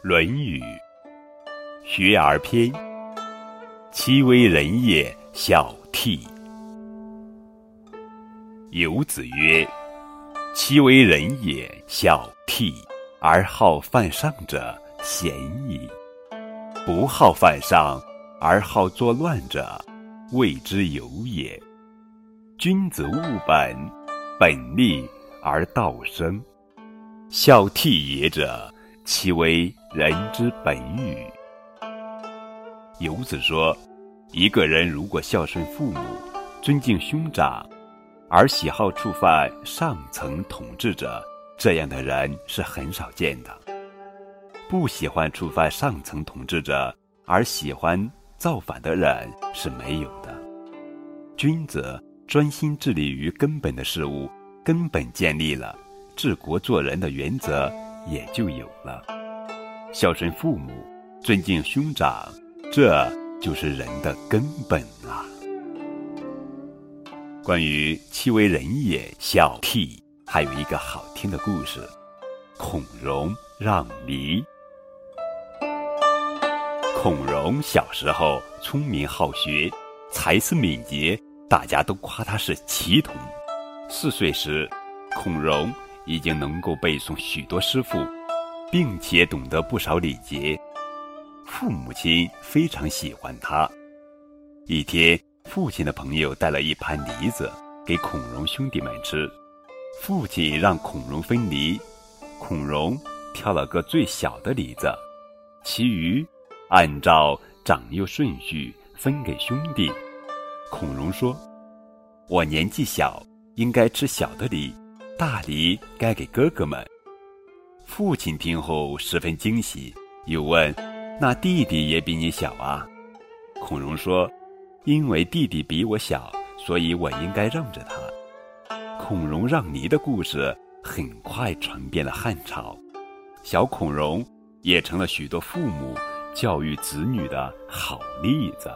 论语·学而篇：其为人也，孝悌。有子曰：“其为人也，孝悌，而好犯上者，贤矣；不好犯上，而好作乱者，谓之有也。君子务本，本立而道生。孝悌也者。”其为人之本与？游子说，一个人如果孝顺父母、尊敬兄长，而喜好触犯上层统治者，这样的人是很少见的；不喜欢触犯上层统治者，而喜欢造反的人是没有的。君子专心致力于根本的事物，根本建立了治国做人的原则。也就有了孝顺父母、尊敬兄长，这就是人的根本啊。关于其为人也，孝悌，还有一个好听的故事：孔融让梨。孔融小时候聪明好学，才思敏捷，大家都夸他是奇童。四岁时，孔融。已经能够背诵许多诗赋，并且懂得不少礼节，父母亲非常喜欢他。一天，父亲的朋友带了一盘梨子给孔融兄弟们吃，父亲让孔融分梨，孔融挑了个最小的梨子，其余按照长幼顺序分给兄弟。孔融说：“我年纪小，应该吃小的梨。”大梨该给哥哥们。父亲听后十分惊喜，又问：“那弟弟也比你小啊？”孔融说：“因为弟弟比我小，所以我应该让着他。”孔融让梨的故事很快传遍了汉朝，小孔融也成了许多父母教育子女的好例子。